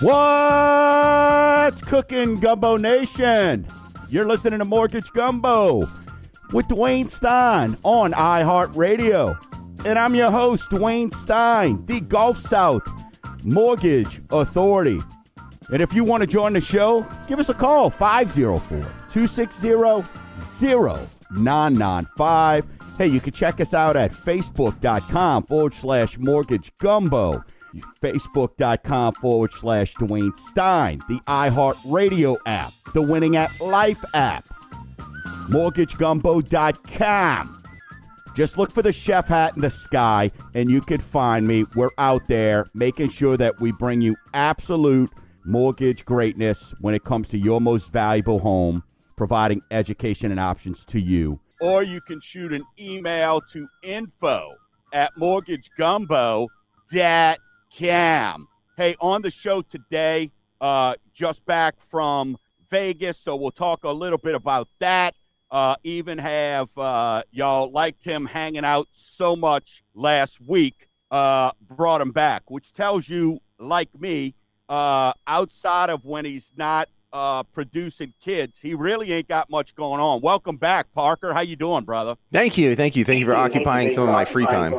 What's cooking, Gumbo Nation? You're listening to Mortgage Gumbo with Dwayne Stein on iHeartRadio. And I'm your host, Dwayne Stein, the Gulf South Mortgage Authority. And if you want to join the show, give us a call 504 260 0995. Hey, you can check us out at facebook.com forward slash mortgage gumbo, facebook.com forward slash Dwayne Stein, the iHeartRadio app, the Winning at Life app, mortgagegumbo.com. Just look for the chef hat in the sky and you can find me. We're out there making sure that we bring you absolute mortgage greatness when it comes to your most valuable home, providing education and options to you. Or you can shoot an email to info at mortgagegumbo.com. Hey, on the show today, uh, just back from Vegas, so we'll talk a little bit about that. Uh, even have uh, y'all liked him hanging out so much last week, uh, brought him back, which tells you, like me, uh, outside of when he's not uh, producing kids, he really ain't got much going on. Welcome back, Parker. How you doing, brother? Thank you, thank you, thank you for occupying some of my free time.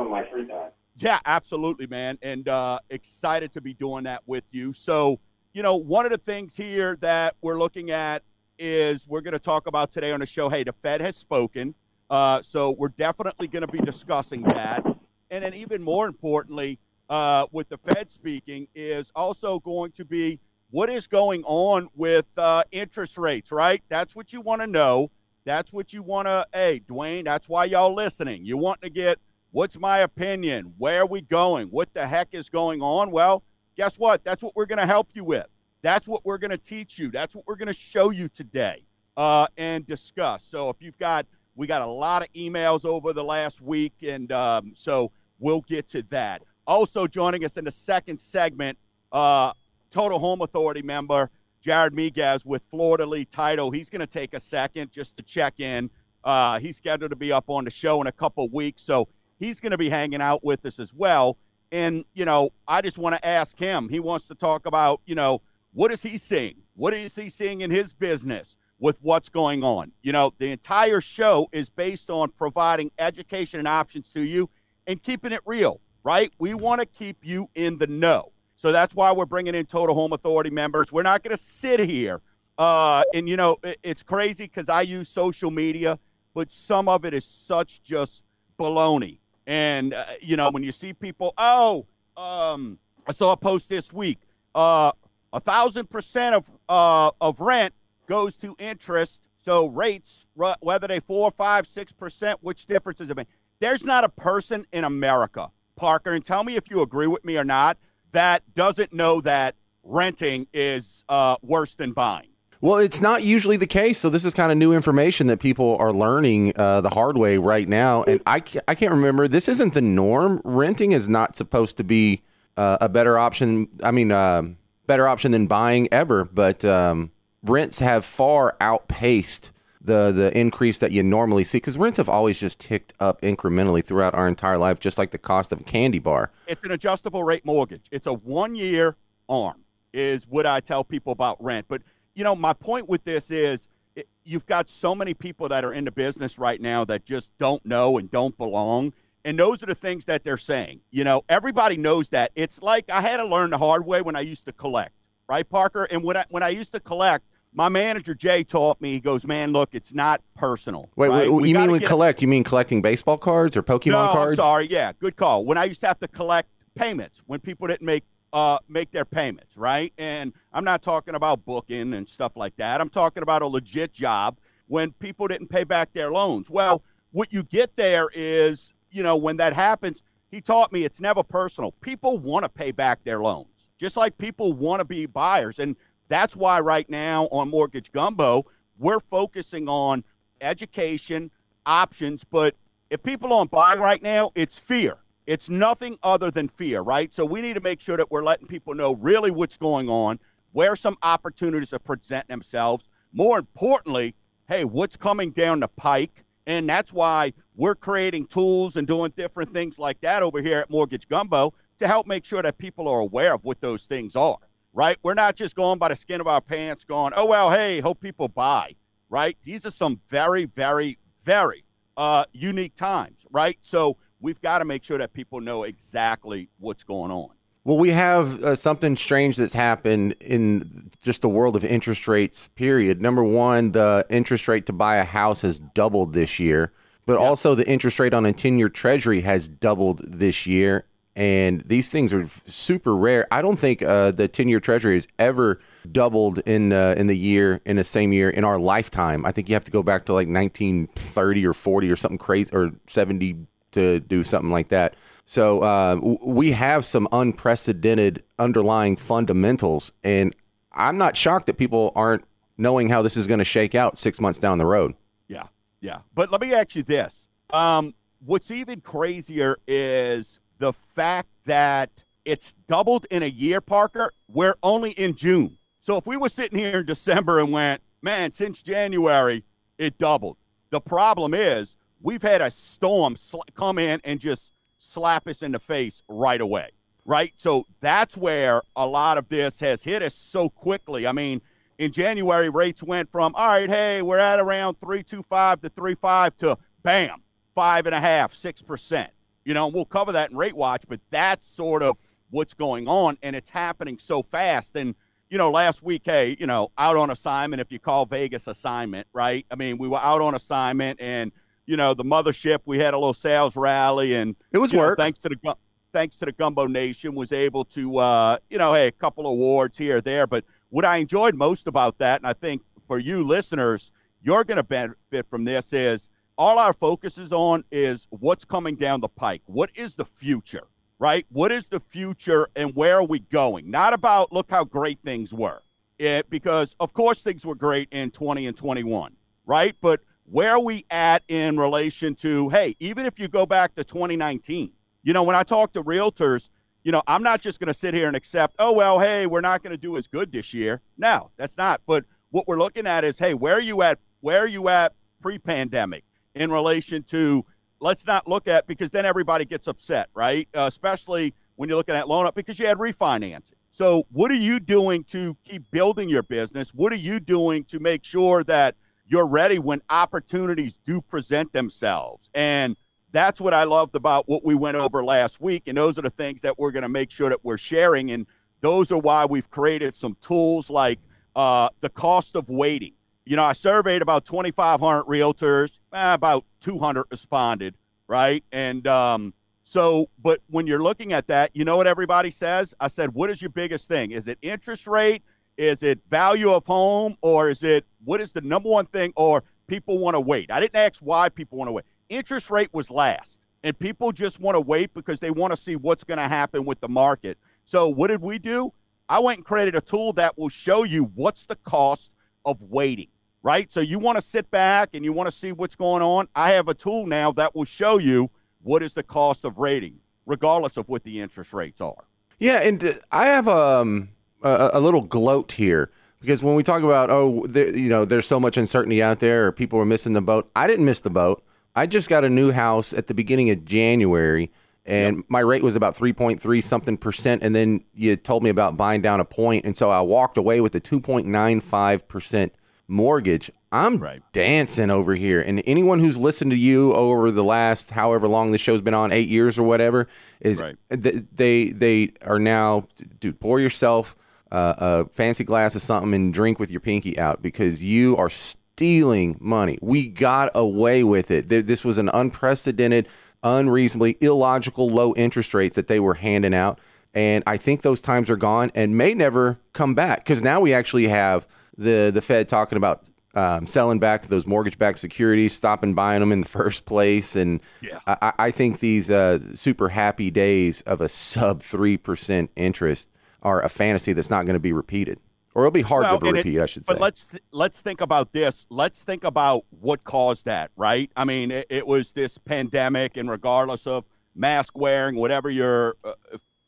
Yeah, absolutely, man, and uh, excited to be doing that with you. So, you know, one of the things here that we're looking at is we're going to talk about today on the show. Hey, the Fed has spoken, uh, so we're definitely going to be discussing that, and then even more importantly, uh, with the Fed speaking, is also going to be what is going on with uh, interest rates, right? That's what you want to know. That's what you want to, hey, Dwayne, that's why y'all listening. You want to get what's my opinion? Where are we going? What the heck is going on? Well, guess what? That's what we're going to help you with. That's what we're going to teach you. That's what we're going to show you today uh, and discuss. So if you've got, we got a lot of emails over the last week, and um, so we'll get to that. Also joining us in the second segment, uh, Total Home Authority member Jared Miguez with Fleur de Lis Title. He's going to take a second just to check in. Uh, he's scheduled to be up on the show in a couple weeks, so he's going to be hanging out with us as well. And you know, I just want to ask him. He wants to talk about, you know, what is he seeing? What is he seeing in his business with what's going on? You know, the entire show is based on providing education and options to you and keeping it real, right? We want to keep you in the know. So that's why we're bringing in Total Home Authority members. We're not going to sit here. Uh, and, you know, it, it's crazy because I use social media, but some of it is such just baloney. And, uh, you know, when you see people, oh, um, I saw a post this week. Uh, a thousand percent of uh, of rent goes to interest. So rates, whether they four, five, six percent, which difference does it make? There's not a person in America, Parker, and tell me if you agree with me or not that doesn't know that renting is uh, worse than buying. Well, it's not usually the case. So this is kind of new information that people are learning uh, the hard way right now. And I I can't remember. This isn't the norm. Renting is not supposed to be uh, a better option. I mean, uh, better option than buying ever. But um, rents have far outpaced the the increase that you normally see because rents have always just ticked up incrementally throughout our entire life, just like the cost of a candy bar. It's an adjustable rate mortgage. It's a one year arm, is what I tell people about rent. But you know, my point with this is. It, you've got so many people that are in the business right now that just don't know and don't belong. And those are the things that they're saying. You know, everybody knows that. It's like I had to learn the hard way when I used to collect, right, Parker? And when I when I used to collect, my manager Jay taught me. He goes, "Man, look, it's not personal." Wait, right? wait you mean when collect? You mean collecting baseball cards or Pokemon no, cards? I'm sorry, yeah, good call. When I used to have to collect payments when people didn't make uh, make their payments, right? And I'm not talking about booking and stuff like that. I'm talking about a legit job when people didn't pay back their loans. Well, what you get there is, you know, when that happens, he taught me it's never personal. People want to pay back their loans, just like people want to be buyers. And that's why right now on Mortgage Gumbo, we're focusing on education, options. But if people aren't buying right now, it's fear. It's nothing other than fear, right? So we need to make sure that we're letting people know really what's going on, where some opportunities are presenting themselves. More importantly, hey, what's coming down the pike? And that's why we're creating tools and doing different things like that over here at Mortgage Gumbo to help make sure that people are aware of what those things are. right? We're not just going by the skin of our pants, going, oh well, hey, hope people buy, right? These are some very, very, very uh, unique times, right? So we've got to make sure that people know exactly what's going on. Well, we have uh, something strange that's happened in just the world of interest rates, period. Number one, the interest rate to buy a house has doubled this year, but yep. also the interest rate on a 10 year treasury has doubled this year. And these things are super rare. I don't think uh, the 10 year treasury has ever doubled in the, in the year, in the same year in our lifetime. I think you have to go back to like 1930 or 40 or something crazy or 70 to do something like that. So uh, we have some unprecedented underlying fundamentals, and I'm not shocked that people aren't knowing how this is going to shake out six months down the road. Yeah, yeah. But let me ask you this: um, What's even crazier is the fact that it's doubled in a year, Parker. We're only in June. So if we were sitting here in December and went, man, since January it doubled. The problem is we've had a storm come in and just slap us in the face right away, right? So that's where a lot of this has hit us so quickly. I mean, in January, rates went from, all right, hey, we're at around 325 to 35 to bam, five and a half, six percent. You know, we'll cover that in rate watch, but that's sort of what's going on, and it's happening so fast. And you know, last week, hey, you know, out on assignment, if you call Vegas assignment, right? I mean, we were out on assignment and you know, the mothership. We had a little sales rally, and it was work. Know, thanks to the thanks to the Gumbo Nation, was able to, uh, you know, hey, a couple awards here or there. But what I enjoyed most about that, and I think for you listeners, you're going to benefit from this is all our focus is on is what's coming down the pike. What is the future, right? What is the future and where are we going? Not about look how great things were. It, because of course things were great in 20 and 21, right? But where are we at in relation to, hey, even if you go back to 2019, you know, when I talk to realtors, you know, I'm not just going to sit here and accept, oh, well, hey, we're not going to do as good this year. No, that's not. But what we're looking at is, hey, where are you at? Where are you at pre pandemic in relation to, let's not look at, because then everybody gets upset, right? Uh, especially when you're looking at loan up because you had refinancing. So, what are you doing to keep building your business? What are you doing to make sure that, you're ready when opportunities do present themselves. And that's what I loved about what we went over last week. And those are the things that we're going to make sure that we're sharing. And those are why we've created some tools like uh, the cost of waiting. You know, I surveyed about 2,500 realtors, eh, about 200 responded, right? And um, so, but when you're looking at that, you know what everybody says? I said, what is your biggest thing? Is it interest rate? Is it value of home or is it what is the number one thing or people want to wait? I didn't ask why people want to wait. Interest rate was last, and people just want to wait because they want to see what's going to happen with the market. So, what did we do? I went and created a tool that will show you what's the cost of waiting, right? So, you want to sit back and you want to see what's going on. I have a tool now that will show you what is the cost of rating, regardless of what the interest rates are. Yeah, and I have um a, a little gloat here because when we talk about oh there, you know there's so much uncertainty out there or people are missing the boat i didn't miss the boat i just got a new house at the beginning of january and yep. my rate was about 3.3 something percent and then you told me about buying down a point and so i walked away with a 2.95 percent mortgage i'm right. dancing over here and anyone who's listened to you over the last however long the show's been on eight years or whatever is right. they they are now dude pour yourself uh, a fancy glass of something and drink with your pinky out because you are stealing money. We got away with it. This was an unprecedented, unreasonably illogical low interest rates that they were handing out. And I think those times are gone and may never come back because now we actually have the the Fed talking about um, selling back those mortgage-backed securities, stopping buying them in the first place, and yeah. I, I, think these uh, super happy days of a sub three percent interest are a fantasy that's not going to be repeated, or it'll be hard well, to repeat. It, I should say. But let's let's think about this. Let's think about what caused that. Right? I mean, it, it was this pandemic, and regardless of mask wearing, whatever your uh,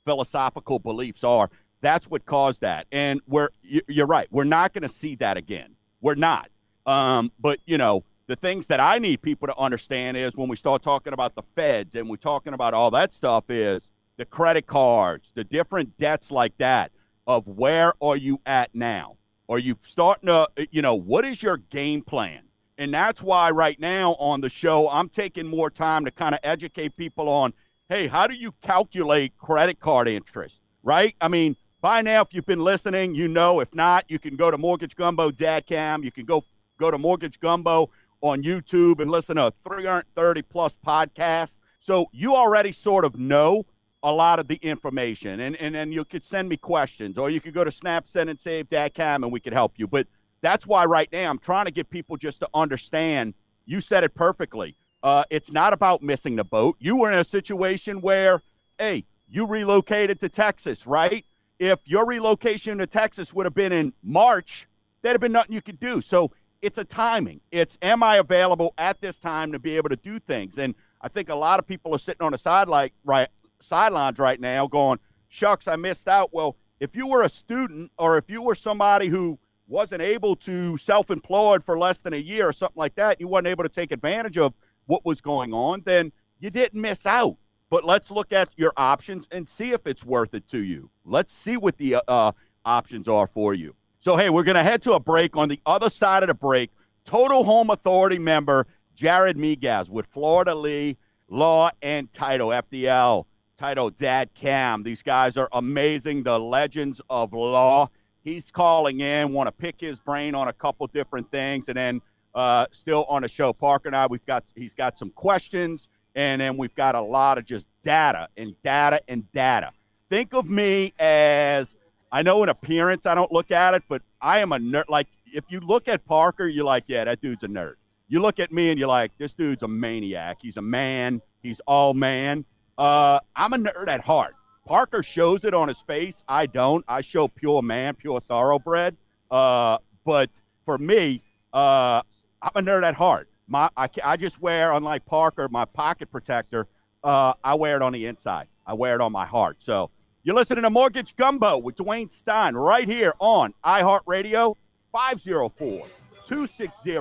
philosophical beliefs are, that's what caused that. And we're you're right. We're not going to see that again. We're not. Um, but you know, the things that I need people to understand is when we start talking about the feds and we're talking about all that stuff is the credit cards, the different debts like that. of where are you at now? Are you starting to, you know, what is your game plan? And that's why right now on the show, I'm taking more time to kind of educate people on, hey, how do you calculate credit card interest, right? I mean, by now, if you've been listening, you know. If not, you can go to mortgagegumbo.com. You can go go to Mortgage Gumbo on YouTube and listen to 330 plus podcasts. So you already sort of know a lot of the information. And, and, and you could send me questions, or you could go to snapsendandsave.com and we could help you. But that's why right now I'm trying to get people just to understand. You said it perfectly. Uh, it's not about missing the boat. You were in a situation where, hey, you relocated to Texas, right? If your relocation to Texas would have been in March, there'd have been nothing you could do. So it's a timing. It's am I available at this time to be able to do things? And I think a lot of people are sitting on the sideline right sidelines right now going, shucks, I missed out. Well, if you were a student or if you were somebody who wasn't able to self-employed for less than a year or something like that, you weren't able to take advantage of what was going on, then you didn't miss out. But let's look at your options and see if it's worth it to you. Let's see what the uh, options are for you. So, hey, we're going to head to a break. On the other side of the break, Total Home Authority member Jared Miguez with Fleur de Lis Law and Title, FDL, Title Dad Cam. These guys are amazing, the legends of law. He's calling in, want to pick his brain on a couple different things, and then uh, still on the show, Parker and I, we've got he's got some questions, and then we've got a lot of just data and data and data. Think of me as I know in appearance I don't look at it, but I am a nerd. Like if you look at Parker, you're like, yeah, that dude's a nerd. You look at me and you're like, this dude's a maniac. He's a man. He's all man. Uh, I'm a nerd at heart. Parker shows it on his face. I don't. I show pure man, pure thoroughbred. Uh, but for me, uh, I'm a nerd at heart. My, I, I just wear, unlike Parker, my pocket protector. Uh, I wear it on the inside. I wear it on my heart. So you're listening to Mortgage Gumbo with Dwayne Stein right here on iHeartRadio 504 260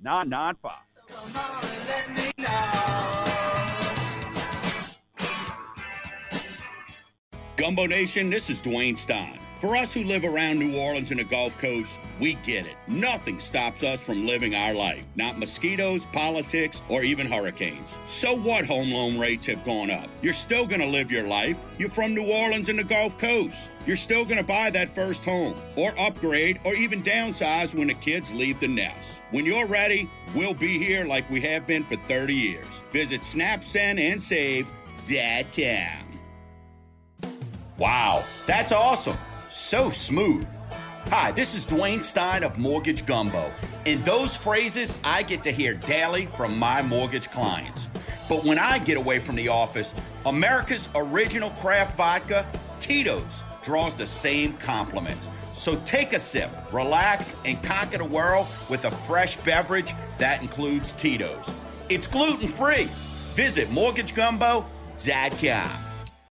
0995. Gumbo Nation, this is Dwayne Stein. For us who live around New Orleans and the Gulf Coast, we get it. Nothing stops us from living our life. Not mosquitoes, politics, or even hurricanes. So what home loan rates have gone up? You're still going to live your life. You're from New Orleans and the Gulf Coast. You're still going to buy that first home, or upgrade, or even downsize when the kids leave the nest. When you're ready, we'll be here like we have been for 30 years. Visit Snap, Wow, that's awesome. So smooth. Hi, this is Dwayne Stein of Mortgage Gumbo, and those phrases I get to hear daily from my mortgage clients. But when I get away from the office, America's original craft vodka, Tito's, draws the same compliments. So take a sip, relax, and conquer the world with a fresh beverage that includes Tito's. It's gluten free. Visit mortgagegumbo.com.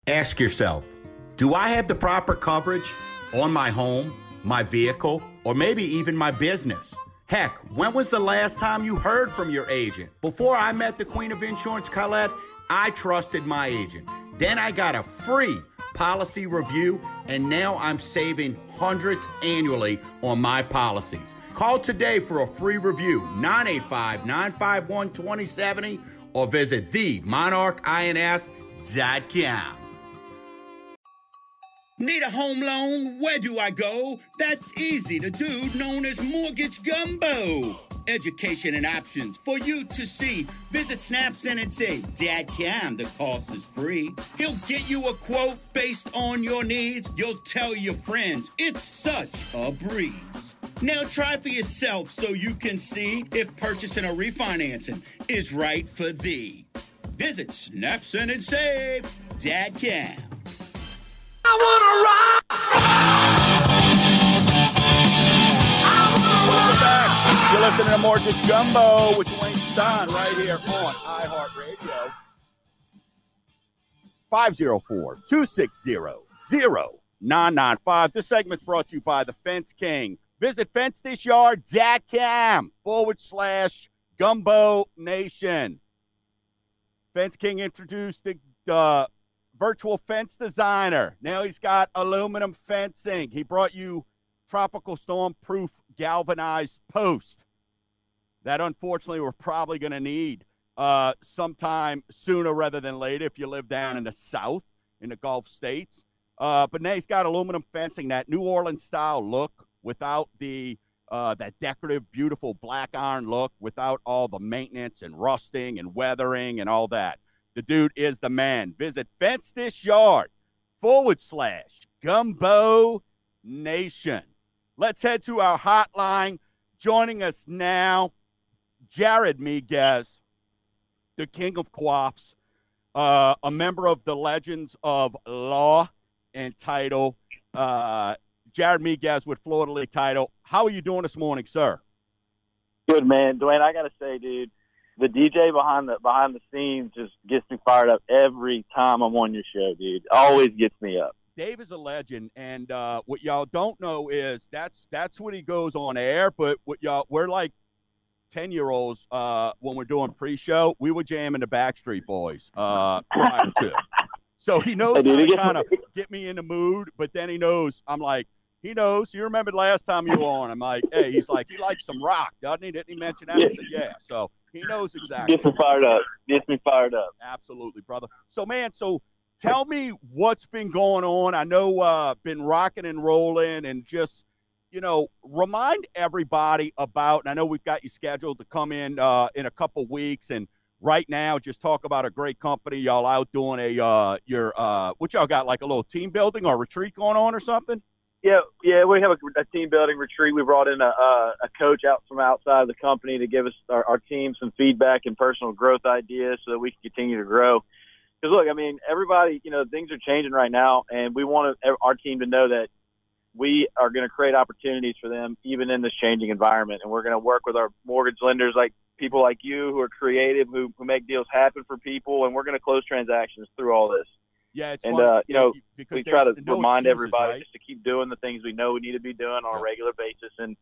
Ask yourself, do I have the proper coverage on my home, my vehicle, or maybe even my business? Heck, when was the last time you heard from your agent? Before I met the Queen of Insurance, Colette, I trusted my agent. Then I got a free policy review, and now I'm saving hundreds annually on my policies. Call today for a free review, 985 951 2070, or visit themonarchins.com. Need a home loan? Where do I go? That's easy. The dude known as Mortgage Gumbo. Education and options for you to see. Visit Cam, the cost is free. He'll get you a quote based on your needs. You'll tell your friends. It's such a breeze. Now try for yourself so you can see if purchasing or refinancing is right for thee. Visit snapsin and save SnapSend listening to Mortgage Gumbo with Dwayne Stein right here on iHeartRadio. 504 260 0995. This segment's brought to you by the Fence King. Visit fencethisyard.com forward slash Gumbo Nation. Fence King introduced the uh, virtual fence designer. Now he's got aluminum fencing. He brought you tropical storm proof galvanized post that unfortunately we're probably going to need uh, sometime sooner rather than later if you live down in the south in the Gulf states. Uh, but now he's got aluminum fencing, that New Orleans style look without the uh, that decorative, beautiful black iron look, without all the maintenance and rusting and weathering and all that. The dude is the man. Visit Fence This Yard forward slash Gumbo Nation. Let's head to our hotline. Joining us now, Jared Miguez, the king of quaffs, uh, a member of the Legends of Law and Title. Uh, Jared Miguez with Fleur de Lis Title. How are you doing this morning, sir? Good man, Dwayne. I gotta say, dude, the DJ behind the behind the scenes just gets me fired up every time I'm on your show, dude. Always gets me up. Dave is a legend, and uh, what y'all don't know is that's that's what he goes on air. But what y'all we're like ten year olds uh, when we're doing pre show. We were jamming the Backstreet Boys uh, prior to. So he knows how to kind of get me in the mood, but then he knows I'm like, he knows. You remember last time you were on? I'm like, hey, he's like, he likes some rock, doesn't he? Didn't he mention that? I said, yeah. So he knows exactly. Gets me fired up. Gets me fired up. Absolutely, brother. So man, so tell me what's been going on. I know uh been rocking and rolling and just you know, remind everybody about and I know we've got you scheduled to come in uh in a couple weeks and right now just talk about a great company y'all out doing a uh your uh what y'all got like a little team building or retreat going on or something? Yeah, yeah, we have a, a team building retreat. We brought in a, a, coach out from outside of the company to give us our, our team some feedback and personal growth ideas so that we can continue to grow because look, I mean, everybody, you know, things are changing right now, and we want our team to know that we are going to create opportunities for them even in this changing environment, and we're going to work with our mortgage lenders, like people like you who are creative, who, who make deals happen for people, and we're going to close transactions through all this. Yeah, it's and uh, you know because we try to no remind excuses, everybody right? just to keep doing the things we know we need to be doing on a regular basis, and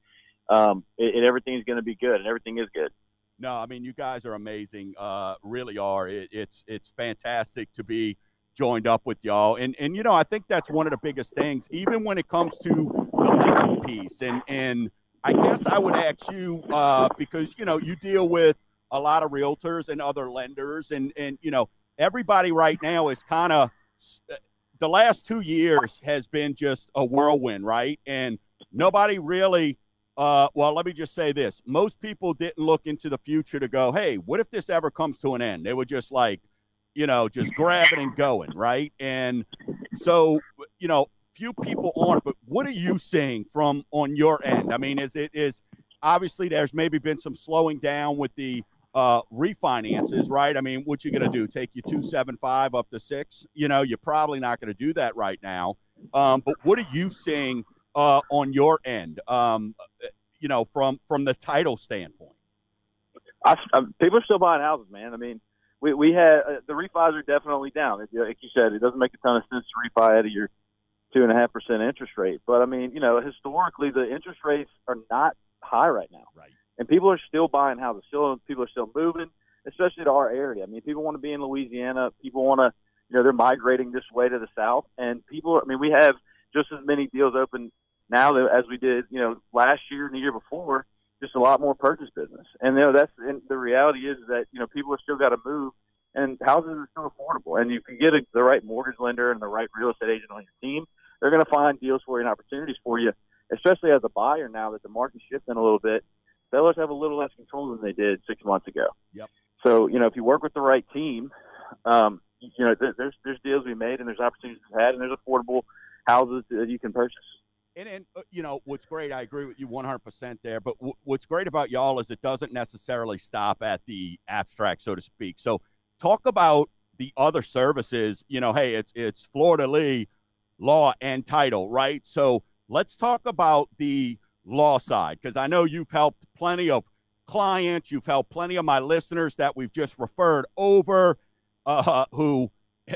um, it, it, everything's going to be good, and everything is good. No, I mean you guys are amazing. Uh, really are. It, it's it's fantastic to be joined up with y'all, and and you know I think that's one of the biggest things, even when it comes to the Lincoln piece, and and I guess I would ask you uh, because you know you deal with a lot of realtors and other lenders, and and you know everybody right now is kind of the last two years has been just a whirlwind, right? And nobody really uh, well, let me just say this. Most people didn't look into the future to go, hey, what if this ever comes to an end? They were just like, you know, just grabbing and going, right? And so, you know, few people aren't, but what are you seeing from on your end? I mean, is it is obviously there's maybe been some slowing down with the uh, refinances, right? I mean, what you gonna do? Take you two seven five up to six? You know, you're probably not gonna do that right now. Um, but what are you seeing uh, on your end? Um, you know, from from the title standpoint. I, I, people are still buying houses, man. I mean, we we had uh, the refis are definitely down. It, like you said, it doesn't make a ton of sense to refi at your two and a half percent interest rate. But I mean, you know, historically the interest rates are not high right now, Right. And people are still buying houses. Still, people are still moving, especially to our area. I mean, people want to be in Louisiana. People want to, you know, they're migrating this way to the south, and people. I mean, we have just as many deals open now as we did, you know, last year and the year before just a lot more purchase business. And you know that's and the reality is that you know people have still got to move, and houses are still affordable. And you can get a, the right mortgage lender and the right real estate agent on your team. They're going to find deals for you and opportunities for you, especially as a buyer now that the market's shifting a little bit. Sellers have a little less control than they did six months ago. Yep. So you know if you work with the right team, um, you know th- there's there's deals we made and there's opportunities be had and there's affordable houses that you can purchase. And, and uh, you know what's great, I agree with you 100% there. But w- what's great about y'all is it doesn't necessarily stop at the abstract, so to speak. So talk about the other services. You know, hey, it's it's Fleur de Lis law and title, right? So let's talk about the law side because I know you've helped plenty of clients, you've helped plenty of my listeners that we've just referred over, uh, who,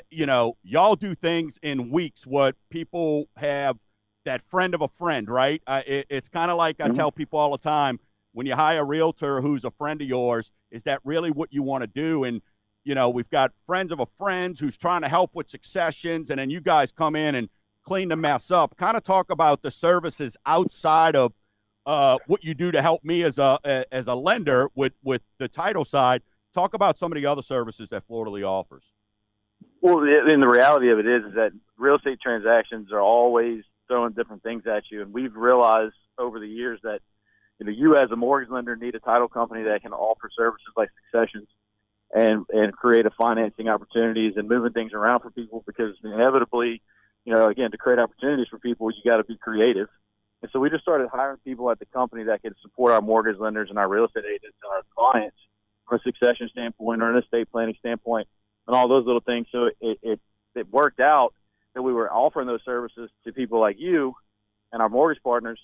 you know, y'all do things in weeks what people have that friend of a friend, right? Uh, it, it's kind of like I Mhm. tell people all the time when you hire a realtor who's a friend of yours, is that really what you want to do? And you know, we've got friends of a friend who's trying to help with successions, and then you guys come in and clean the mess up. Kind of talk about the services outside of uh, what you do to help me as a as a lender with with the title side. Talk about some of the other services that Fleur de Lis offers. Well, and the reality of it is, is that real estate transactions are always throwing different things at you, and we've realized over the years that you know you as a mortgage lender need a title company that can offer services like successions and and creative financing opportunities and moving things around for people because inevitably, you know, again to create opportunities for people, you got to be creative. And so we just started hiring people at the company that could support our mortgage lenders and our real estate agents and our clients from a succession standpoint or an estate planning standpoint and all those little things. So it, it, it worked out that we were offering those services to people like you and our mortgage partners.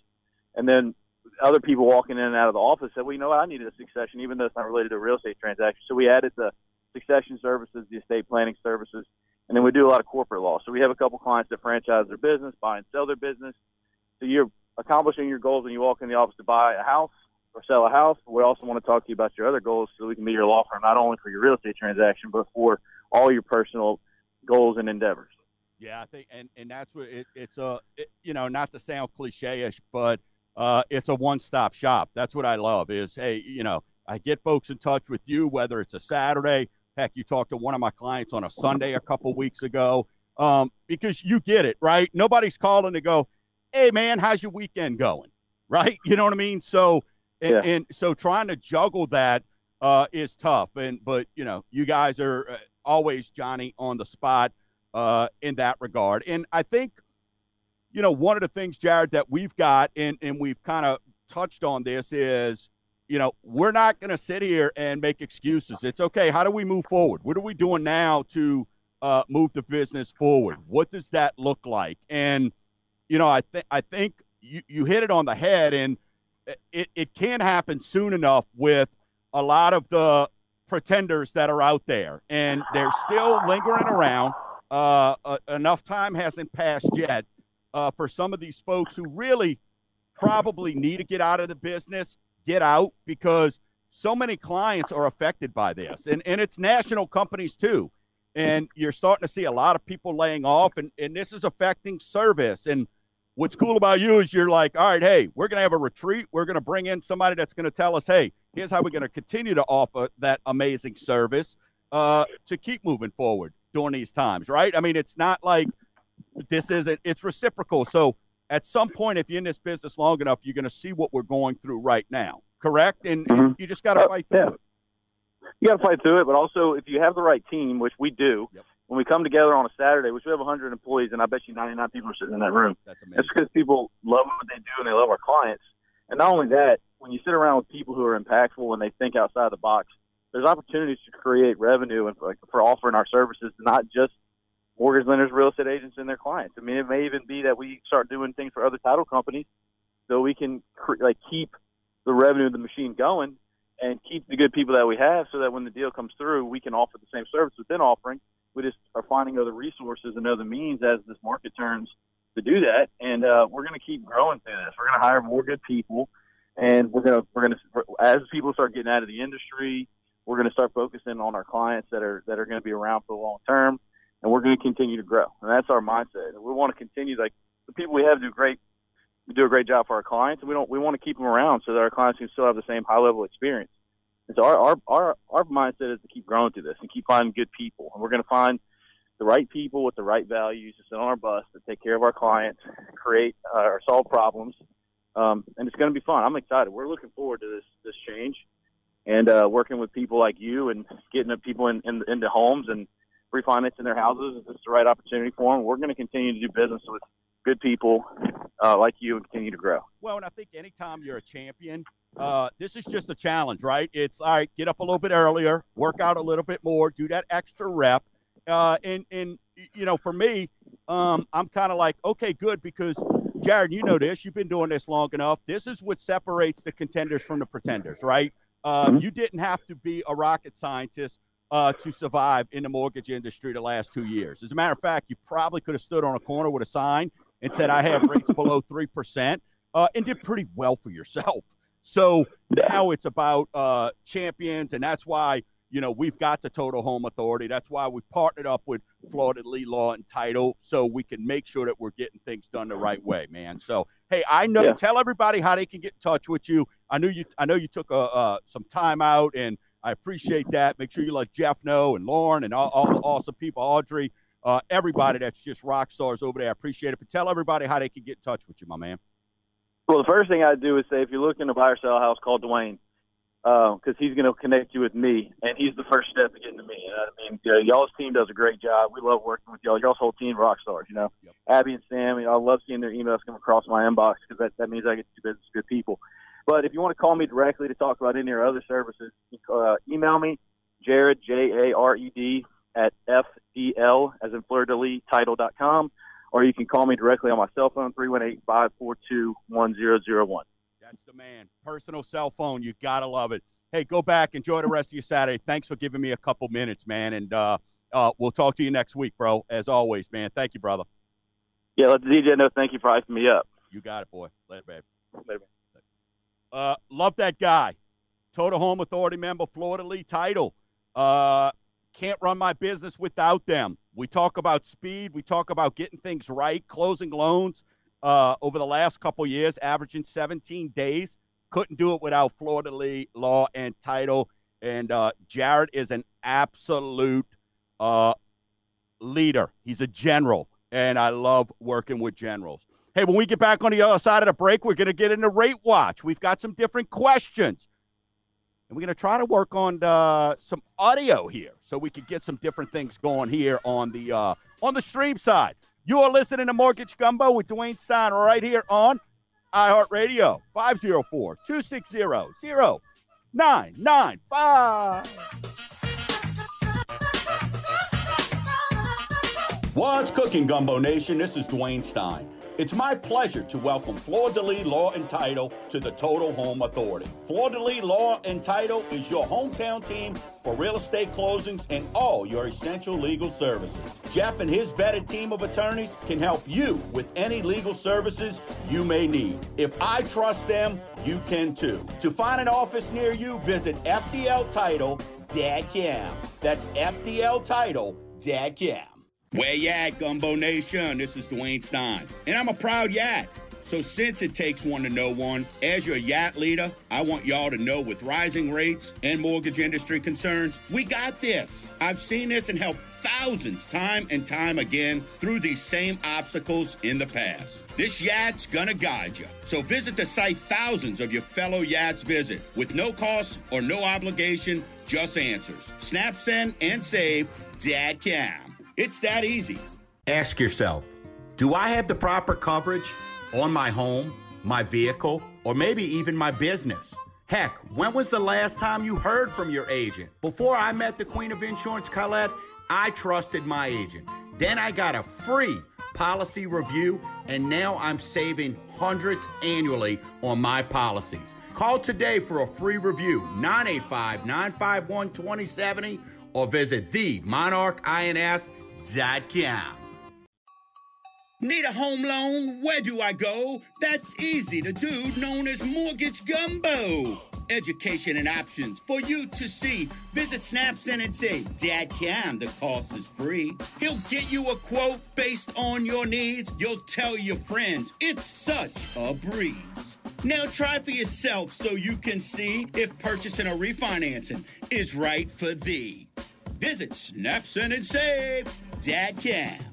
And then other people walking in and out of the office said, well, you know what? I needed a succession, even though it's not related to a real estate transaction. So we added the succession services, the estate planning services, and then we do a lot of corporate law. So we have a couple clients that franchise their business, buy and sell their business. So you're accomplishing your goals when you walk in the office to buy a house or sell a house. We also want to talk to you about your other goals so we can be your law firm, not only for your real estate transaction, but for all your personal goals and endeavors. Yeah, I think, and, and that's what it, it's a, it, you know, not to sound cliche-ish, but uh, it's a one-stop shop. That's what I love is, hey, you know, I get folks in touch with you, whether it's a Saturday, heck, you talked to one of my clients on a Sunday a couple weeks ago, um, because you get it, right? Nobody's calling to go, hey, man, how's your weekend going? Right? You know what I mean? So, and, yeah. and so trying to juggle that uh, is tough. And, but, you know, you guys are uh, always, Johnny, on the spot uh, in that regard. And I think, you know, one of the things, Jared, that we've got, and, and we've kind of touched on this is, you know, we're not going to sit here and make excuses. It's okay. How do we move forward? What are we doing now to uh, move the business forward? What does that look like? And, you know, I think I think you, you hit it on the head, and it, it can happen soon enough with a lot of the pretenders that are out there, and they're still lingering around. Uh, uh, enough time hasn't passed yet uh, for some of these folks who really probably need to get out of the business, get out because so many clients are affected by this, and and it's national companies too. And you're starting to see a lot of people laying off, and, and this is affecting service. And what's cool about you is you're like, all right, hey, we're going to have a retreat. We're going to bring in somebody that's going to tell us, hey, here's how we're going to continue to offer that amazing service uh, to keep moving forward during these times, right? I mean, it's not like this isn't, it's reciprocal. So at some point, if you're in this business long enough, you're going to see what we're going through right now, correct? And, mm-hmm. you just got to uh, fight through yeah. it. You got to fight through it, but also if you have the right team, which we do, yep. when we come together on a Saturday, which we have 100 employees, and I bet you 99 people are sitting in that room. That's amazing. It's because people love what they do and they love our clients. And not only that, when you sit around with people who are impactful and they think outside the box, there's opportunities to create revenue and for, for offering our services not just mortgage lenders, real estate agents, and their clients. I mean, it may even be that we start doing things for other title companies so we can like keep the revenue of the machine going and keep the good people that we have so that when the deal comes through, we can offer the same service we've been offering. We just are finding other resources and other means as this market turns to do that. And uh, we're going to keep growing through this. We're going to hire more good people, and we're going to we're going to as people start getting out of the industry, we're going to start focusing on our clients that are that are going to be around for the long term, and we're going to continue to grow. And that's our mindset. We want to continue like the people we have do great. We do a great job for our clients, and we don't we want to keep them around so that our clients can still have the same high level experience. And so our, our our our mindset is to keep growing through this and keep finding good people, and we're going to find the right people with the right values to sit on our bus to take care of our clients, create uh, or solve problems, um, and it's going to be fun. I'm excited. We're looking forward to this this change, and uh, working with people like you and getting people in, in into homes and refinancing their houses. Is it's the right opportunity for them, we're going to continue to do business with good people uh, like you and continue to grow. Well, and I think anytime you're a champion, uh, this is just a challenge, right? It's all right, get up a little bit earlier, work out a little bit more, do that extra rep. Uh, and, and, you know, for me, um, I'm kind of like, okay, good, because Jared, you know this. You've been doing this long enough. This is what separates the contenders from the pretenders, right? Uh, mm-hmm. You didn't have to be a rocket scientist uh, to survive in the mortgage industry the last two years. As a matter of fact, you probably could have stood on a corner with a sign and said, I have rates below 3%, uh, and did pretty well for yourself. So now it's about uh, champions, and that's why you know, we've got the total home authority. That's why we partnered up with Fleur de Lis Law and Title so we can make sure that we're getting things done the right way, man. So, hey, I know. Yeah. Tell everybody how they can get in touch with you. I knew you. I know you took a, uh, some time out, and I appreciate that. Make sure you let Jeff know and Lauren and all, all the awesome people, Audrey, uh, everybody that's just rock stars over there. I appreciate it. But tell everybody how they can get in touch with you, my man. Well, the first thing I do is say, if you're looking to buy or sell a house, call Dwayne because he's going to connect you with me, and he's the first step to getting to me. I mean, uh, y'all's team does a great job. We love working with y'all. Y'all's whole team rock stars. You know, Yep. Abby and Sam. You know, I love seeing their emails come across my inbox because that, that means I get to do business with good people. But if you want to call me directly to talk about any or other services, uh, email me, Jared J A R E D at FDL as in Fleur de Lis title.com, or you can call me directly on my cell phone 318-542-1001. That's the man. Personal cell phone. You gotta love it. Hey, go back. Enjoy the rest of your Saturday. Thanks for giving me a couple minutes, man. And uh, uh, we'll talk to you next week, bro. As always, man. Thank you, brother. Yeah, let the DJ know. Thank you for hyping me up. You got it, boy. Later, babe. Later. Uh, love that guy. Total Home Authority member, Fleur de Lis title. Uh, can't run my business without them. We talk about speed. We talk about getting things right, closing loans. Uh, over the last couple years, averaging 17 days. Couldn't do it without Fleur de Lis Law and Title. And uh, Jared is an absolute uh, leader. He's a general, and I love working with generals. Hey, when we get back on the other side of the break, we're going to get into rate watch. We've got some different questions. And we're going to try to work on uh, some audio here so we can get some different things going here on the uh, on the stream side. You are listening to Mortgage Gumbo with Dwayne Stein right here on iHeartRadio 504 260 0995. What's cooking, Gumbo Nation? This is Dwayne Stein. It's my pleasure to welcome Fleur de Lis Law and Title to the Total Home Authority. Fleur de Lis Law and Title is your hometown team for real estate closings and all your essential legal services. Jeff and his vetted team of attorneys can help you with any legal services you may need. If I trust them, you can too. To find an office near you, visit FDL Title. FDLTitle.com. That's FDL Title. FDLTitle.com. Where you at, Gumbo Nation? This is Dwayne Stein, and I'm a proud Yat. So since it takes one to know one, as your Yat leader, I want y'all to know with rising rates and mortgage industry concerns, we got this. I've seen this and helped thousands time and time again through these same obstacles in the past. This Yat's gonna guide you. So visit the site thousands of your fellow Yats visit with no cost or no obligation, just answers. Snap, send, and save. Dad Cam. It's that easy. Ask yourself Do I have the proper coverage on my home, my vehicle, or maybe even my business? Heck, when was the last time you heard from your agent? Before I met the Queen of Insurance, Colette, I trusted my agent. Then I got a free policy review, and now I'm saving hundreds annually on my policies. Call today for a free review, 985 951 2070, or visit themonarchins.com. Need a home loan? Where do I go? That's easy. The dude known as Mortgage Gumbo. Education and options for you to see. Visit Snapson and say, Dad Cam, the cost is free. He'll get you a quote based on your needs. You'll tell your friends. It's such a breeze. Now try for yourself so you can see if purchasing or refinancing is right for thee. Visit Snapson and save. Dadcam.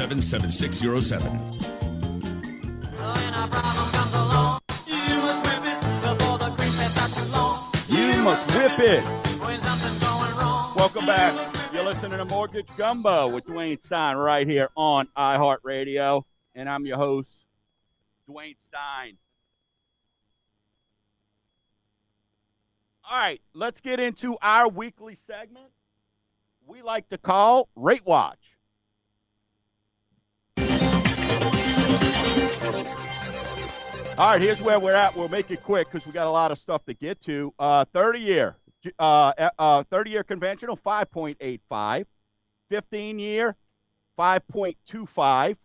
7607. You must whip it. Welcome back. You're listening to Mortgage Gumbo with Dwayne Stein right here on iHeartRadio. And I'm your host, Dwayne Stein. All right, let's get into our weekly segment we like to call Rate Watch. All right, here's where we're at. We'll make it quick because we got a lot of stuff to get to. Uh, 30 year, uh, uh, 30 year conventional, 5.85. 15 year, 5.25.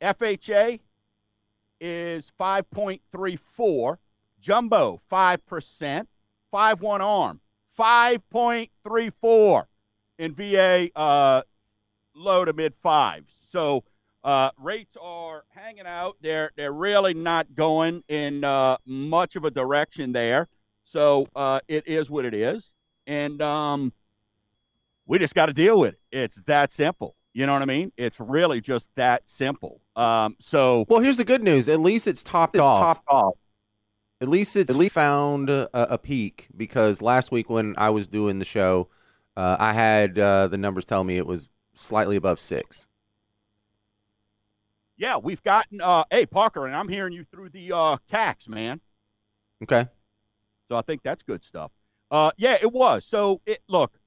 FHA is 5.34. Jumbo, 5%. 5 1 arm, 5.34. In VA, uh, low to mid fives. So uh, rates are hanging out. They're they're really not going in uh, much of a direction there. So uh, it is what it is, and um, we just got to deal with it. It's that simple. You know what I mean? It's really just that simple. Um, so well, here's the good news. At least it's topped it's off. Topped off. At least it's At least- found a, a, peak because last week when I was doing the show, uh, I had uh, the numbers tell me it was slightly above six. Yeah, we've gotten. Uh, hey, Parker, and I'm hearing you through the uh, CACs, man. Okay. So I think that's good stuff. Uh, yeah, it was. So it look,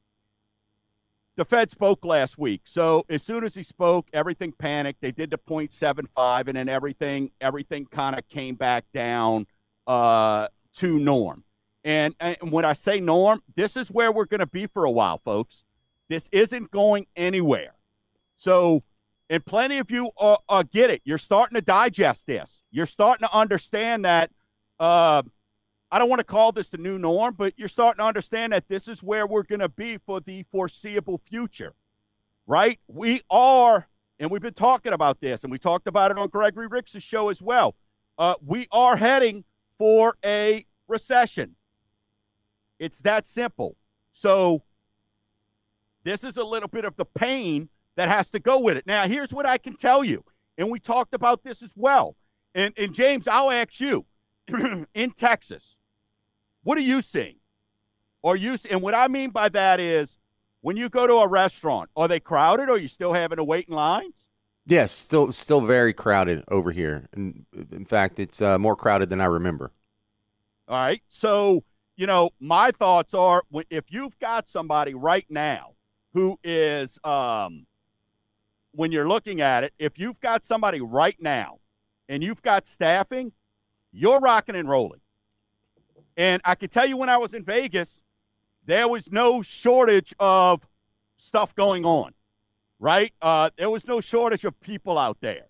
the Fed spoke last week. So as soon as he spoke, everything panicked. They did the 0.75, and then everything everything kind of came back down uh, to norm. And, and when I say norm, this is where we're going to be for a while, folks. This isn't going anywhere. So, and plenty of you uh, uh, get it. You're starting to digest this. You're starting to understand that. Uh, I don't want to call this the new norm, but you're starting to understand that this is where we're going to be for the foreseeable future, right? We are, and we've been talking about this, and we talked about it on Gregory Ricks' show as well. Uh, we are heading for a recession. It's that simple. So, this is a little bit of the pain that has to go with it. Now, here's what I can tell you, and we talked about this as well. And, and James, I'll ask you in Texas, what are you seeing? Are you and what I mean by that is when you go to a restaurant, are they crowded or are you still having to wait in lines? Yes, still still very crowded over here. And in fact, it's uh, more crowded than I remember. All right. So, you know, my thoughts are if you've got somebody right now who is um when you're looking at it, if you've got somebody right now and you've got staffing, you're rocking and rolling. And I can tell you when I was in Vegas, there was no shortage of stuff going on right? Uh, there was no shortage of people out there.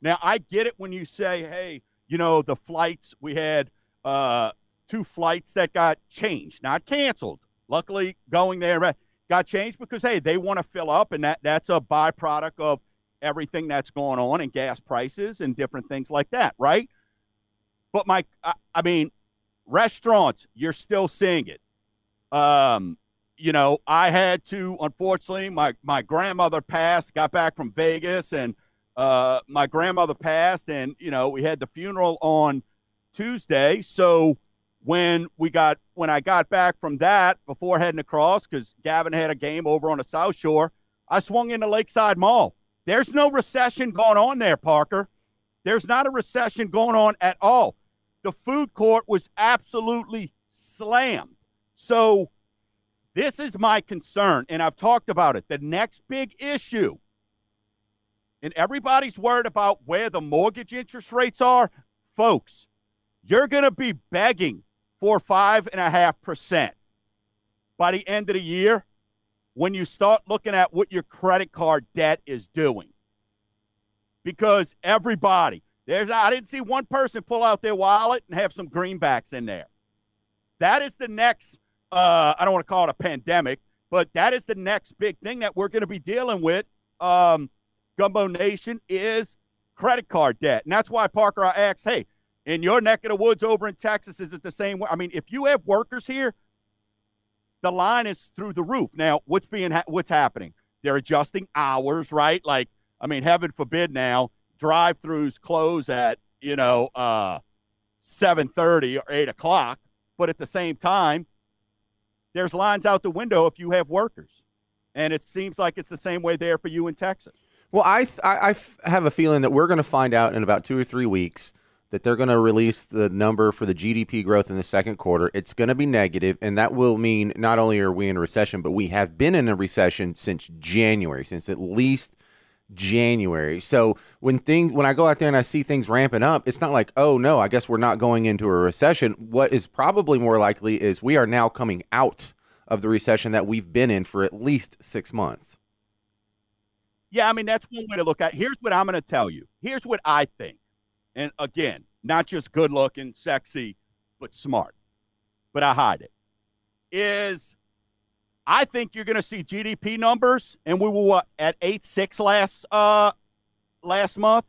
Now, I get it when you say, hey, you know, the flights, we had uh, two flights that got changed, not canceled. Luckily, going there got changed because, hey, they want to fill up, and that, that's a byproduct of everything that's going on and gas prices and different things like that, right? But, my, I, I mean, restaurants, you're still seeing it. Um, you know, I had to, unfortunately, my, my grandmother passed, got back from Vegas, and uh, my grandmother passed, and, you know, we had the funeral on Tuesday. So when we got, when I got back from that before heading across, because Gavin had a game over on the South Shore, I swung into Lakeside Mall. There's no recession going on there, Parker. There's not a recession going on at all. The food court was absolutely slammed. So, this is my concern, and I've talked about it. The next big issue, and everybody's worried about where the mortgage interest rates are. Folks, you're going to be begging for 5.5% by the end of the year when you start looking at what your credit card debt is doing. Because everybody, there's I didn't see one person pull out their wallet and have some greenbacks in there. That is the next uh, I don't want to call it a pandemic, but that is the next big thing that we're going to be dealing with. Um, Gumbo Nation is credit card debt. And that's why, Parker, I asked, hey, in your neck of the woods over in Texas, is it the same way? I mean, if you have workers here, the line is through the roof. Now, what's being ha- what's happening? They're adjusting hours, right? Like, I mean, heaven forbid now drive-throughs close at you know uh, seven thirty or eight o'clock, but at the same time, there's lines out the window if you have workers. And it seems like it's the same way there for you in Texas. Well, I, th- I, I f- have a feeling that we're going to find out in about two or three weeks that they're going to release the number for the GDP growth in the second quarter. It's going to be negative, and that will mean not only are we in a recession, but we have been in a recession since January, since at least January. So when thing when I go out there and I see things ramping up, it's not like, oh no, I guess we're not going into a recession. What is probably more likely is we are now coming out of the recession that we've been in for at least six months. Yeah, I mean that's one way to look at. It. Here's what I'm going to tell you. Here's what I think, and again, not just good looking, sexy, but smart. But I hide it. Is I think you're going to see GDP numbers, and we were what, at eight six last uh last month.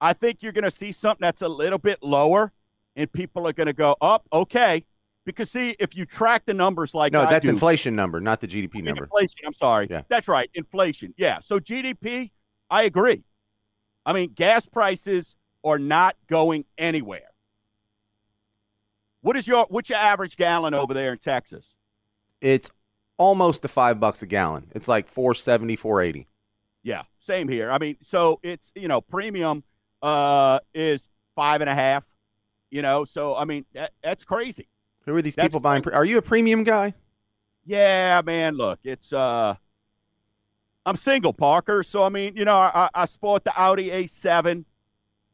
I think you're going to see something that's a little bit lower, and people are going to go up. Okay, because see, if you track the numbers like no, I that's do, inflation number, not the GDP number. Inflation. I'm sorry. Yeah. That's right. Inflation. Yeah. So GDP, I agree. I mean, gas prices are not going anywhere. What is your what's your average gallon over there in Texas? It's almost to five bucks a gallon. It's like 470, 480. Yeah, same here. I mean, so it's you know premium uh, is five and a half. You know, so I mean that, that's crazy. Who are these That's people buying? Pre- are you a premium guy? Yeah, man. Look, it's uh, I'm single, Parker. So I mean, you know, I, I sport the Audi A7.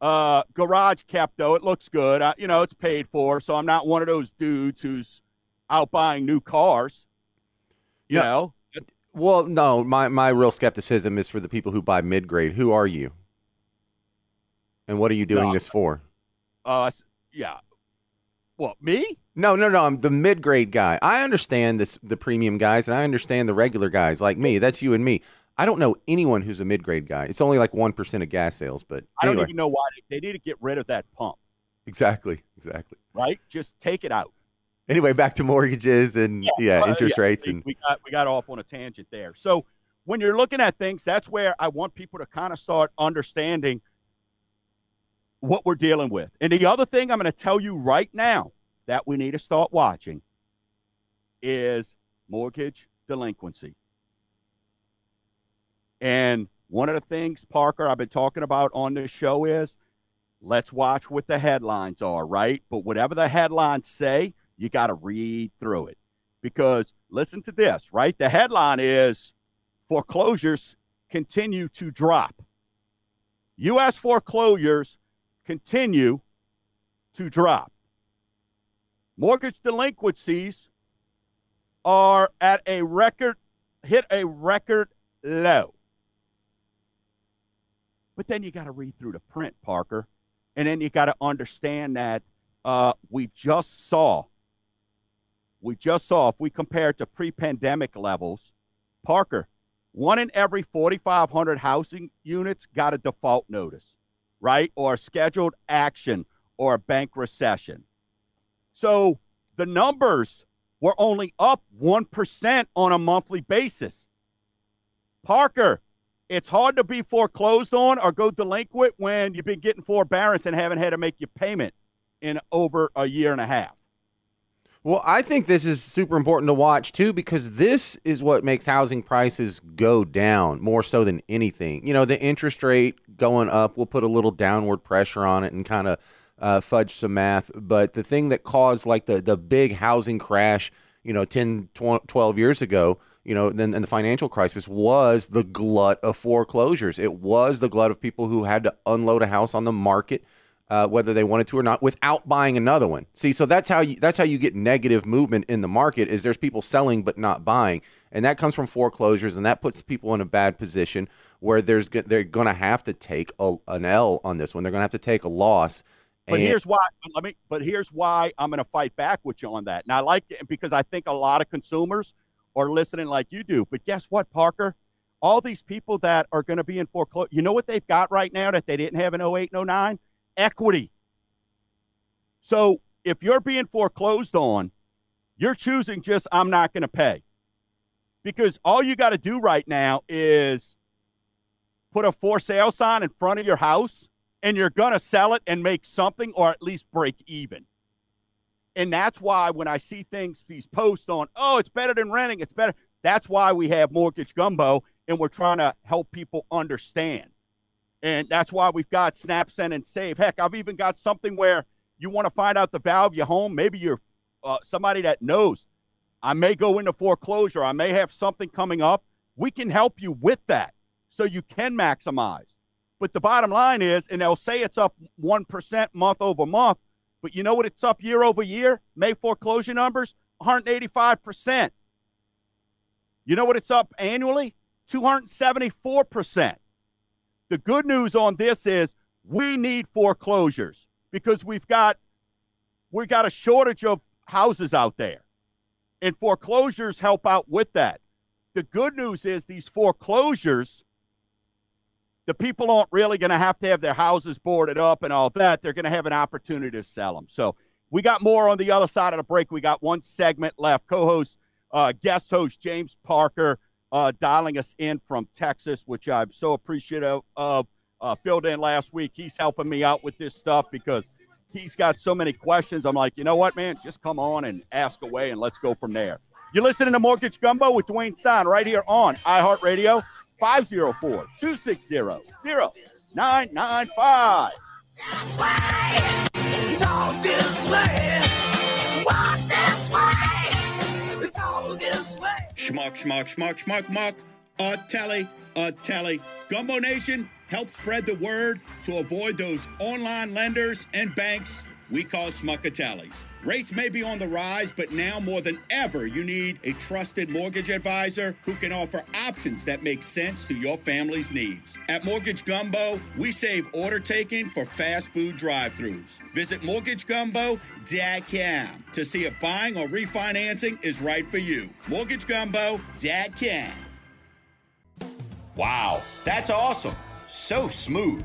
Uh, garage kept though. It looks good. I, you know, it's paid for. So I'm not one of those dudes who's out buying new cars. You Yeah. know, Well, no. My my real skepticism is for the people who buy mid grade. Who are you? And what are you doing No. this for? uh, yeah. What me? No, no, no. I'm the mid grade guy. I understand this, the premium guys, and I understand the regular guys like me. That's you and me. I don't know anyone who's a mid grade guy. It's only like one percent of gas sales, but I don't even know why they, they need to get rid of that pump. exactly, exactly. Right? Just take it out. Anyway, back to mortgages and yeah, Uh, interest yeah, rates and we got we got off on a tangent there. So when you're looking at things, that's where I want people to kind of start understanding what we're dealing with. And the other thing I'm going to tell you right now that we need to start watching is mortgage delinquency. And one of the things, Parker, I've been talking about on this show is let's watch what the headlines are, right? But whatever the headlines say, you got to read through it. Because listen to this, right? The headline is foreclosures continue to drop. U.S. foreclosures continue to drop. Mortgage delinquencies are at a record, hit a record low. But then you got to read through the print, Parker. And then you got to understand that uh, we just saw, we just saw, if we compare it to pre pandemic levels, Parker, one in every 4,500 housing units got a default notice, right? Or scheduled action or a bank recession. So the numbers were only up 1% on a monthly basis. Parker, it's hard to be foreclosed on or go delinquent when you've been getting forbearance and haven't had to make your payment in over a year and a half. Well, I think this is super important to watch too because this is what makes housing prices go down more so than anything. You know, the interest rate going up will put a little downward pressure on it and kind of uh, fudge some math. But the thing that caused like the, the big housing crash, you know, 10, 12 years ago, you know, then and the financial crisis was the glut of foreclosures. It was the glut of people who had to unload a house on the market uh, whether they wanted to or not, without buying another one. See, so that's how you that's how you get negative movement in the market. Is there's people selling but not buying, and that comes from foreclosures, and that puts people in a bad position where there's they're going to have to take a, an L on this one. They're going to have to take a loss. But And- here's why. Let me. But here's why I'm going to fight back with you on that. And I like it because I think a lot of consumers are listening like you do. But guess what, Parker? All these people that are going to be in foreclosure, you know what they've got right now that they didn't have in 08 and 09? Equity. So if you're being foreclosed on, you're choosing just I'm not going to pay. Because all you got to do right now is put a for sale sign in front of your house and you're going to sell it and make something or at least break even. And that's why when I see things, these posts on, oh, it's better than renting, it's better. That's why we have Mortgage Gumbo and we're trying to help people understand. And that's why we've got Snap, Send, and Save. Heck, I've even got something where you want to find out the value of your home. Maybe you're uh, somebody that knows I may go into foreclosure. I may have something coming up. We can help you with that so you can maximize. But the bottom line is, and they'll say it's up 1% month over month, but you know what it's up year over year? May foreclosure numbers, 185%. You know what it's up annually? 274%. The good news on this is we need foreclosures because we've got we've got a shortage of houses out there and foreclosures help out with that. The good news is these foreclosures, the people aren't really going to have to have their houses boarded up and all that. They're going to have an opportunity to sell them. So we got more on the other side of the break. We got one segment left. Co host, uh, guest host James Parker uh, dialing us in from Texas, which I'm so appreciative of. Uh, filled in last week. He's helping me out with this stuff because he's got so many questions. I'm like, you know what, man? Just come on and ask away, and let's go from there. You're listening to Mortgage Gumbo with Dwayne Stein right here on iHeartRadio, 504 260 0995. That's why talk this way. Walk this way. Talk this way. Schmuck, schmuck, schmuck, schmuck, schmuck. A telly, a telly. Gumbo Nation, help spread the word to avoid those online lenders and banks we call smuckatellis. Rates may be on the rise, but now more than ever, you need a trusted mortgage advisor who can offer options that make sense to your family's needs. At Mortgage Gumbo, we save order taking for fast food drive throughs. Visit mortgagegumbo.com to see if buying or refinancing is right for you. Mortgagegumbo.com. Wow, that's awesome. So smooth.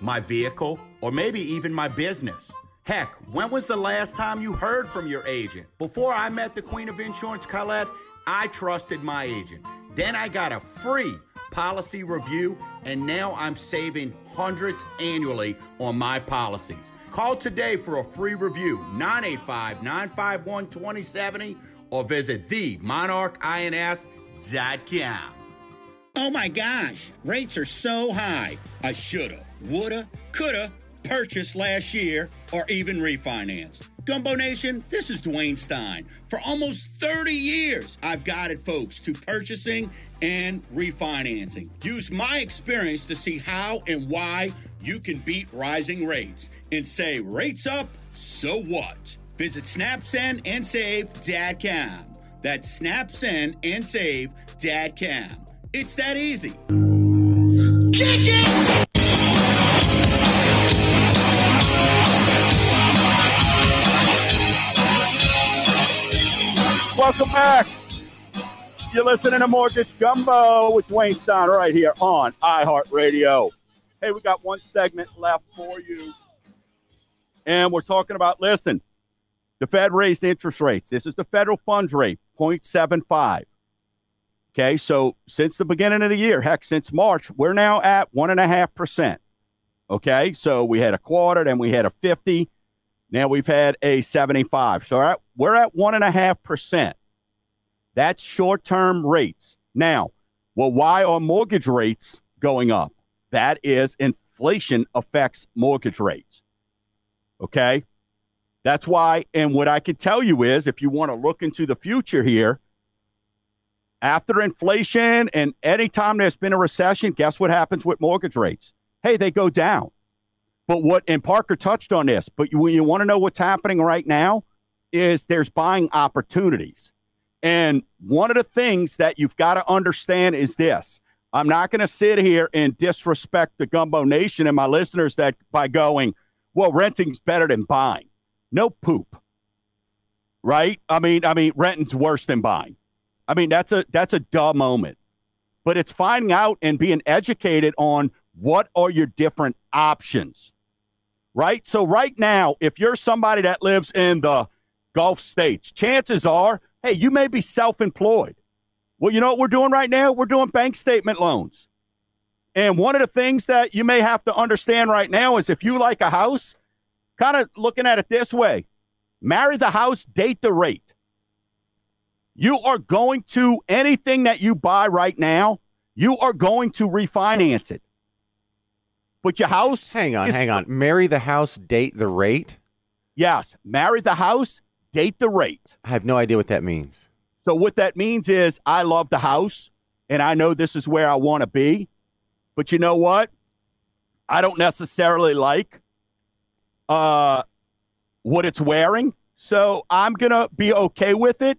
My vehicle, or maybe even my business. Heck, when was the last time you heard from your agent? Before I met the Queen of Insurance, Colette, I trusted my agent. Then I got a free policy review, and now I'm saving hundreds annually on my policies. Call today for a free review, 985 951 2070, or visit themonarchins.com. Oh my gosh, rates are so high. I shoulda, woulda, coulda purchased last year or even refinanced. Gumbo Nation, this is Dwayne Stein. For almost 30 years, I've guided folks to purchasing and refinancing. Use my experience to see how and why you can beat rising rates and say, rates up, so what? Visit snapsendandsave.com. That's snapsendandsave.com. It's that easy. Kick it! Welcome back. You're listening to Mortgage Gumbo with Dwayne Stein right here on iHeartRadio. Hey, we got one segment left for you. And we're talking about listen, the Fed raised interest rates. This is the federal funds rate, 0.75. Okay, so since the beginning of the year, heck, since March, we're now at one and a half percent. Okay, so we had a quarter, then we had a 50. Now we've had a 75. So we're at one and a half percent. That's short term rates. Now, well, why are mortgage rates going up? That is inflation affects mortgage rates. Okay, that's why. And what I can tell you is if you want to look into the future here, after inflation and anytime there's been a recession, guess what happens with mortgage rates? Hey, they go down. But what, and Parker touched on this, but you, you want to know what's happening right now is there's buying opportunities. And one of the things that you've got to understand is this I'm not going to sit here and disrespect the Gumbo Nation and my listeners that by going, well, renting's better than buying. No poop. Right? I mean, I mean, renting's worse than buying. I mean, that's a that's a dumb moment. But it's finding out and being educated on What are your different options? Right? So, right now, if you're somebody that lives in the Gulf states, chances are, hey, you may be self employed. Well, you know what we're doing right now? We're doing bank statement loans. And one of the things that you may have to understand right now is if you like a house, kind of looking at it this way marry the house, date the rate. You are going to anything that you buy right now, you are going to refinance it. But your house. Hang on, is- hang on. Marry the house, date the rate. Yes, marry the house, date the rate. I have no idea what that means. So what that means is I love the house and I know this is where I want to be. But you know what? I don't necessarily like uh what it's wearing. So I'm going to be okay with it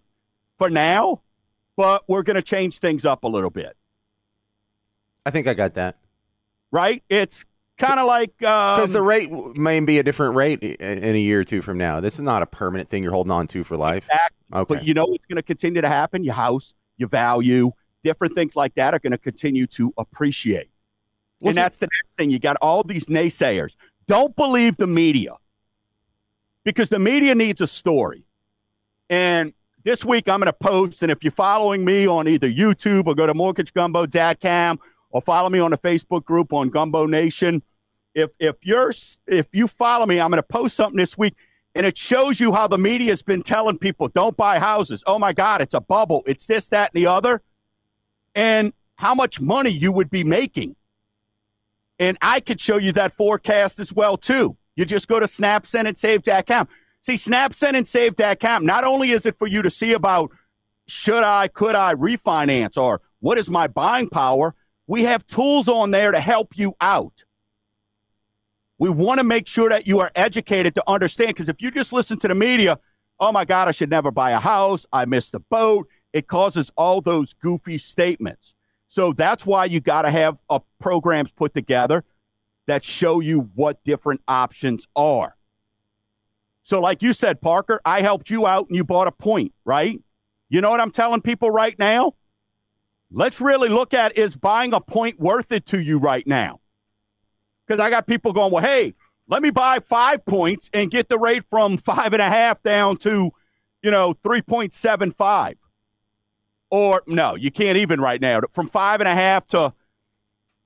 for now, but we're going to change things up a little bit, I think I got that. right? It's kind of like um, Because the rate may be a different rate in a year or two from now. This is not a permanent thing you're holding on to for life. Exactly. Okay. But you know what's going to continue to happen? Your house, your value, different things like that are going to continue to appreciate. Well, and that's the next thing. You got all these naysayers. Don't believe the media because the media needs a story. And this week I'm going to post, and if you're following me on either YouTube or go to mortgagegumbo.com or follow me on the Facebook group on Gumbo Nation, if if you're if you follow me, I'm going to post something this week, and it shows you how the media has been telling people don't buy houses. Oh my God, it's a bubble. It's this, that, and the other, and how much money you would be making. And I could show you that forecast as well too. You just go to snapsendandsave.com. See, snapsendandsave.com, not only is it for you to see about should I, could I refinance or what is my buying power, we have tools on there to help you out. We want to make sure that you are educated to understand because if you just listen to the media, oh my God, I should never buy a house, I missed the boat, it causes all those goofy statements. So that's why you got to have uh, programs put together that show you what different options are. So, like you said, Parker, I helped you out and you bought a point, right? You know what I'm telling people right now? Let's really look at is buying a point worth it to you right now? Because I got people going, well, hey, let me buy five points and get the rate from five and a half down to, you know, 3.75. Or no, you can't even right now. From five and a half to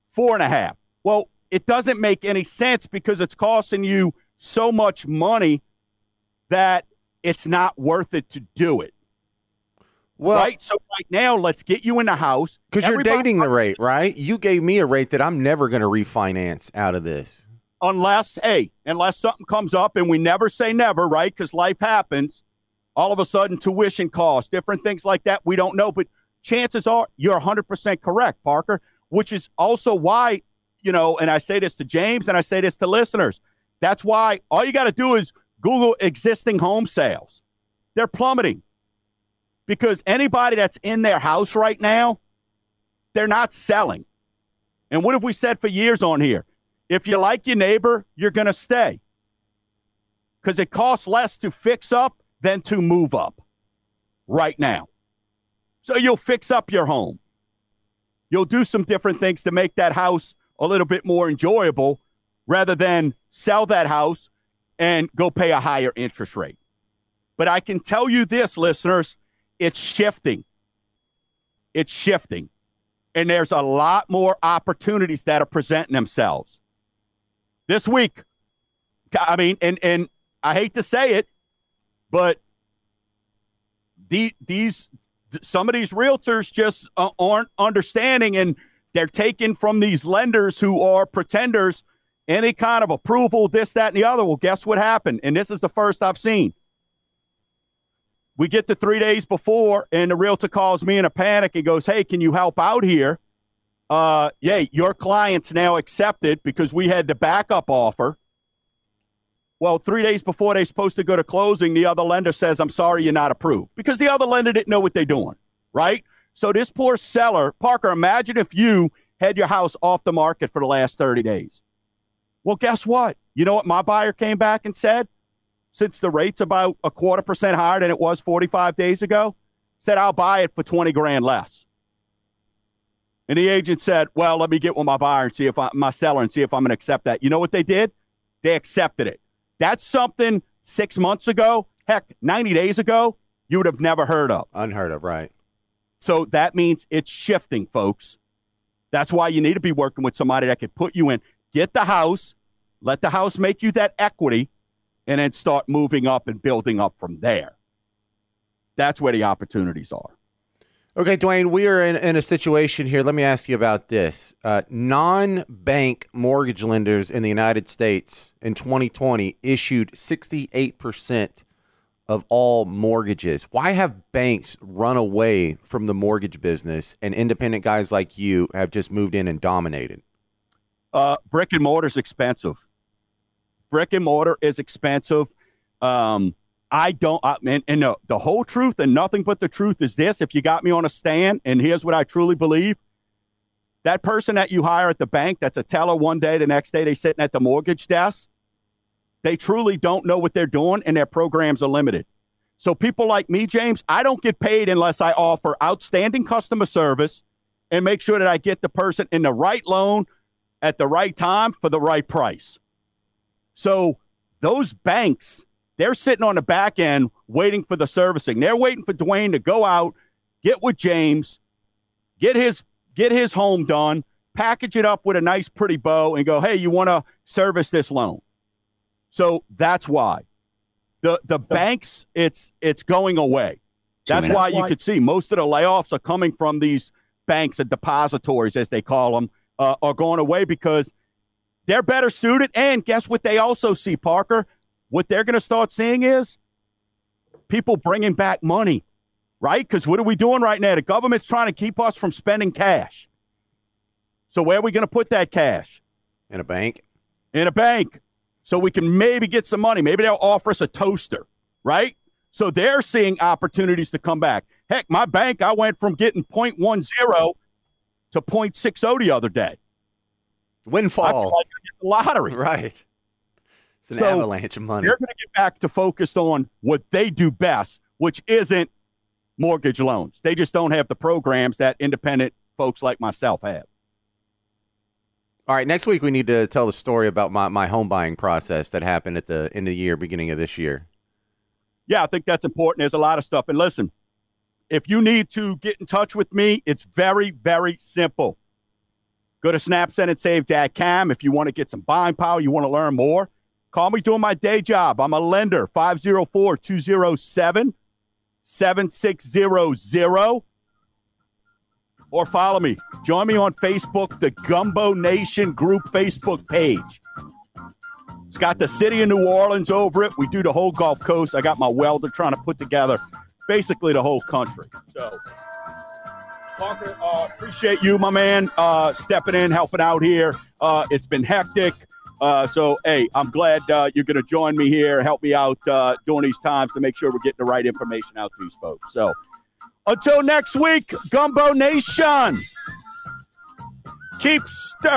four and a half. Well, it doesn't make any sense because it's costing you so much money that it's not worth it to do it. Well, right? So right now, let's get you in the house. because you're dating the rate, right? You gave me a rate that I'm never going to refinance out of this. unless hey, unless something comes up and we never say never, right? Because life happens. All of a sudden, tuition costs, different things like that. We don't know, but chances are you're 100% correct, Parker. Which is also why, you know, and I say this to James and I say this to listeners. That's why all you got to do is Google existing home sales. They're plummeting because anybody that's in their house right now, they're not selling. And what have we said for years on here? If you like your neighbor, you're going to stay because it costs less to fix up than to move up right now. So you'll fix up your home. You'll do some different things to make that house a little bit more enjoyable rather than sell that house and go pay a higher interest rate. But I can tell you this, listeners, it's shifting. It's shifting. And there's a lot more opportunities that are presenting themselves this week. I mean, and and I hate to say it, but the, these some of these realtors just uh, aren't understanding, and they're taking from these lenders who are pretenders any kind of approval, this, that, and the other. Well, guess what happened? And this is the first I've seen. We get to three days before, and the realtor calls me in a panic and goes, "Hey, can you help out here?" uh, yeah, your client's now accepted because we had the backup offer. Well, three days before they're supposed to go to closing, the other lender says, I'm sorry, you're not approved because the other lender didn't know what they're doing, right? So this poor seller, Parker, imagine if you had your house off the market for the last 30 days. Well, guess what? You know what my buyer came back and said? Since the rate's about a quarter percent higher than it was 45 days ago, said, I'll buy it for 20 grand less. And the agent said, Well, let me get with my buyer and see if I, my seller and see if I'm going to accept that. You know what they did? They accepted it. That's something six months ago, heck, 90 days ago, you would have never heard of. Unheard of, right? So that means it's shifting, folks. That's why you need to be working with somebody that could put you in, get the house, let the house make you that equity, and then start moving up and building up from there. That's where the opportunities are. Okay, Dwayne, we are in, in a situation here. Let me ask you about this. Uh, non bank mortgage lenders in the United States in 2020 issued 68% of all mortgages. Why have banks run away from the mortgage business and independent guys like you have just moved in and dominated? Uh, brick and mortar is expensive. Brick and mortar is expensive. Um, I don't, I, and, and the, the whole truth and nothing but the truth is this if you got me on a stand, and here's what I truly believe that person that you hire at the bank that's a teller one day, the next day they're sitting at the mortgage desk, they truly don't know what they're doing and their programs are limited. So people like me, James, I don't get paid unless I offer outstanding customer service and make sure that I get the person in the right loan at the right time for the right price. So those banks they're sitting on the back end waiting for the servicing. They're waiting for Dwayne to go out, get with James, get his get his home done, package it up with a nice pretty bow and go, "Hey, you want to service this loan?" So that's why. The the banks it's it's going away. That's why you could see most of the layoffs are coming from these banks and depositories as they call them uh, are going away because they're better suited and guess what they also see Parker what they're going to start seeing is people bringing back money, right? Because what are we doing right now? The government's trying to keep us from spending cash. So where are we going to put that cash? In a bank. In a bank. So we can maybe get some money. Maybe they'll offer us a toaster, right? So they're seeing opportunities to come back. Heck, my bank, I went from getting 0.10 to 0.60 the other day. Windfall. Like lottery. Right. It's an so avalanche of money. They're going to get back to focused on what they do best, which isn't mortgage loans. They just don't have the programs that independent folks like myself have. All right, next week we need to tell the story about my, my home buying process that happened at the end of the year, beginning of this year. Yeah, I think that's important. There's a lot of stuff. And listen, if you need to get in touch with me, it's very, very simple. Go to snapsendandsave.com if you want to get some buying power, you want to learn more. Call me doing my day job. I'm a lender, 504 207 7600. Or follow me. Join me on Facebook, the Gumbo Nation Group Facebook page. It's got the city of New Orleans over it. We do the whole Gulf Coast. I got my welder trying to put together basically the whole country. So, Parker, uh, appreciate you, my man, uh, stepping in, helping out here. Uh, it's been hectic. Uh, so, hey, I'm glad uh, you're going to join me here, help me out uh, during these times to make sure we're getting the right information out to these folks. So, until next week, Gumbo Nation, keep stirring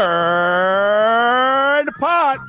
the pot.